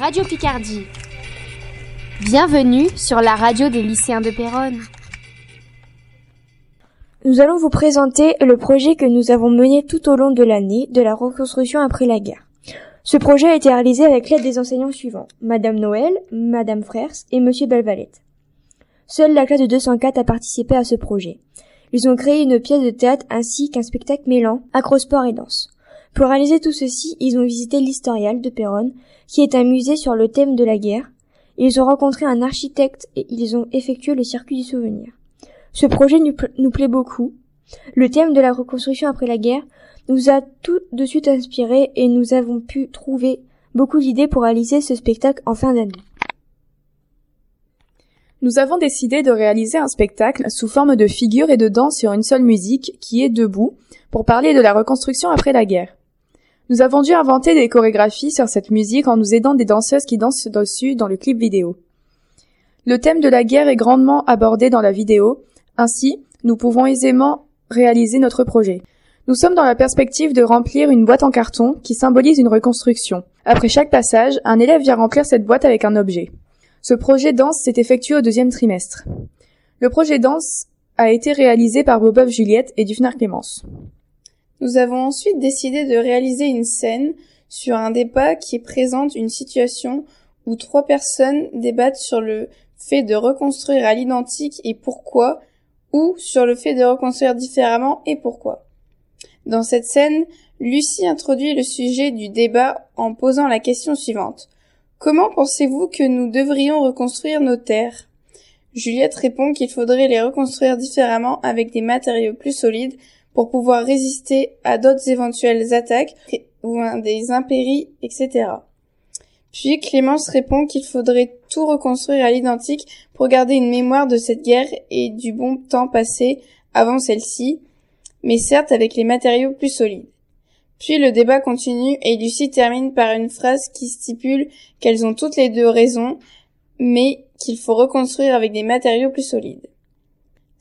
Radio Picardie. Bienvenue sur la radio des lycéens de Péronne. Nous allons vous présenter le projet que nous avons mené tout au long de l'année de la reconstruction après la guerre. Ce projet a été réalisé avec l'aide des enseignants suivants, Madame Noël, Madame Frères et Monsieur Belvalette. Seule la classe de 204 a participé à ce projet. Ils ont créé une pièce de théâtre ainsi qu'un spectacle mêlant acrosport et danse. Pour réaliser tout ceci, ils ont visité l'Historial de Péronne, qui est un musée sur le thème de la guerre. Ils ont rencontré un architecte et ils ont effectué le circuit du souvenir. Ce projet nous, plaît beaucoup. Le thème de la reconstruction après la guerre nous a tout de suite inspiré et nous avons pu trouver beaucoup d'idées pour réaliser ce spectacle en fin d'année. Nous avons décidé de réaliser un spectacle sous forme de figures et de danse sur une seule musique qui est debout pour parler de la reconstruction après la guerre. Nous avons dû inventer des chorégraphies sur cette musique en nous aidant des danseuses qui dansent dessus dans le clip vidéo. Le thème de la guerre est grandement abordé dans la vidéo, ainsi nous pouvons aisément réaliser notre projet. Nous sommes dans la perspective de remplir une boîte en carton qui symbolise une reconstruction. Après chaque passage, un élève vient remplir cette boîte avec un objet. Ce projet danse s'est effectué au deuxième trimestre. Le projet danse a été réalisé par Bobof Juliette et Dufner Clémence. Nous avons ensuite décidé de réaliser une scène sur un débat qui présente une situation où trois personnes débattent sur le fait de reconstruire à l'identique et pourquoi, ou sur le fait de reconstruire différemment et pourquoi. Dans cette scène, Lucie introduit le sujet du débat en posant la question suivante. Comment pensez-vous que nous devrions reconstruire nos terres? Juliette répond qu'il faudrait les reconstruire différemment avec des matériaux plus solides pour pouvoir résister à d'autres éventuelles attaques ou à des impéries, etc. Puis Clémence répond qu'il faudrait tout reconstruire à l'identique pour garder une mémoire de cette guerre et du bon temps passé avant celle-ci, mais certes avec les matériaux plus solides. Puis le débat continue et Lucie termine par une phrase qui stipule qu'elles ont toutes les deux raison, mais qu'il faut reconstruire avec des matériaux plus solides.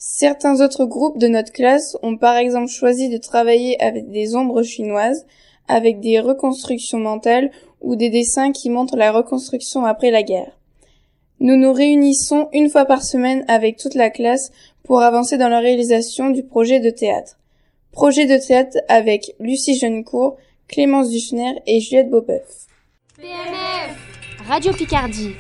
Certains autres groupes de notre classe ont par exemple choisi de travailler avec des ombres chinoises, avec des reconstructions mentales ou des dessins qui montrent la reconstruction après la guerre. Nous nous réunissons une fois par semaine avec toute la classe pour avancer dans la réalisation du projet de théâtre. Projet de théâtre avec Lucie Jeunecourt, Clémence Dufner et Juliette Beaupeuf. PNF Radio Picardie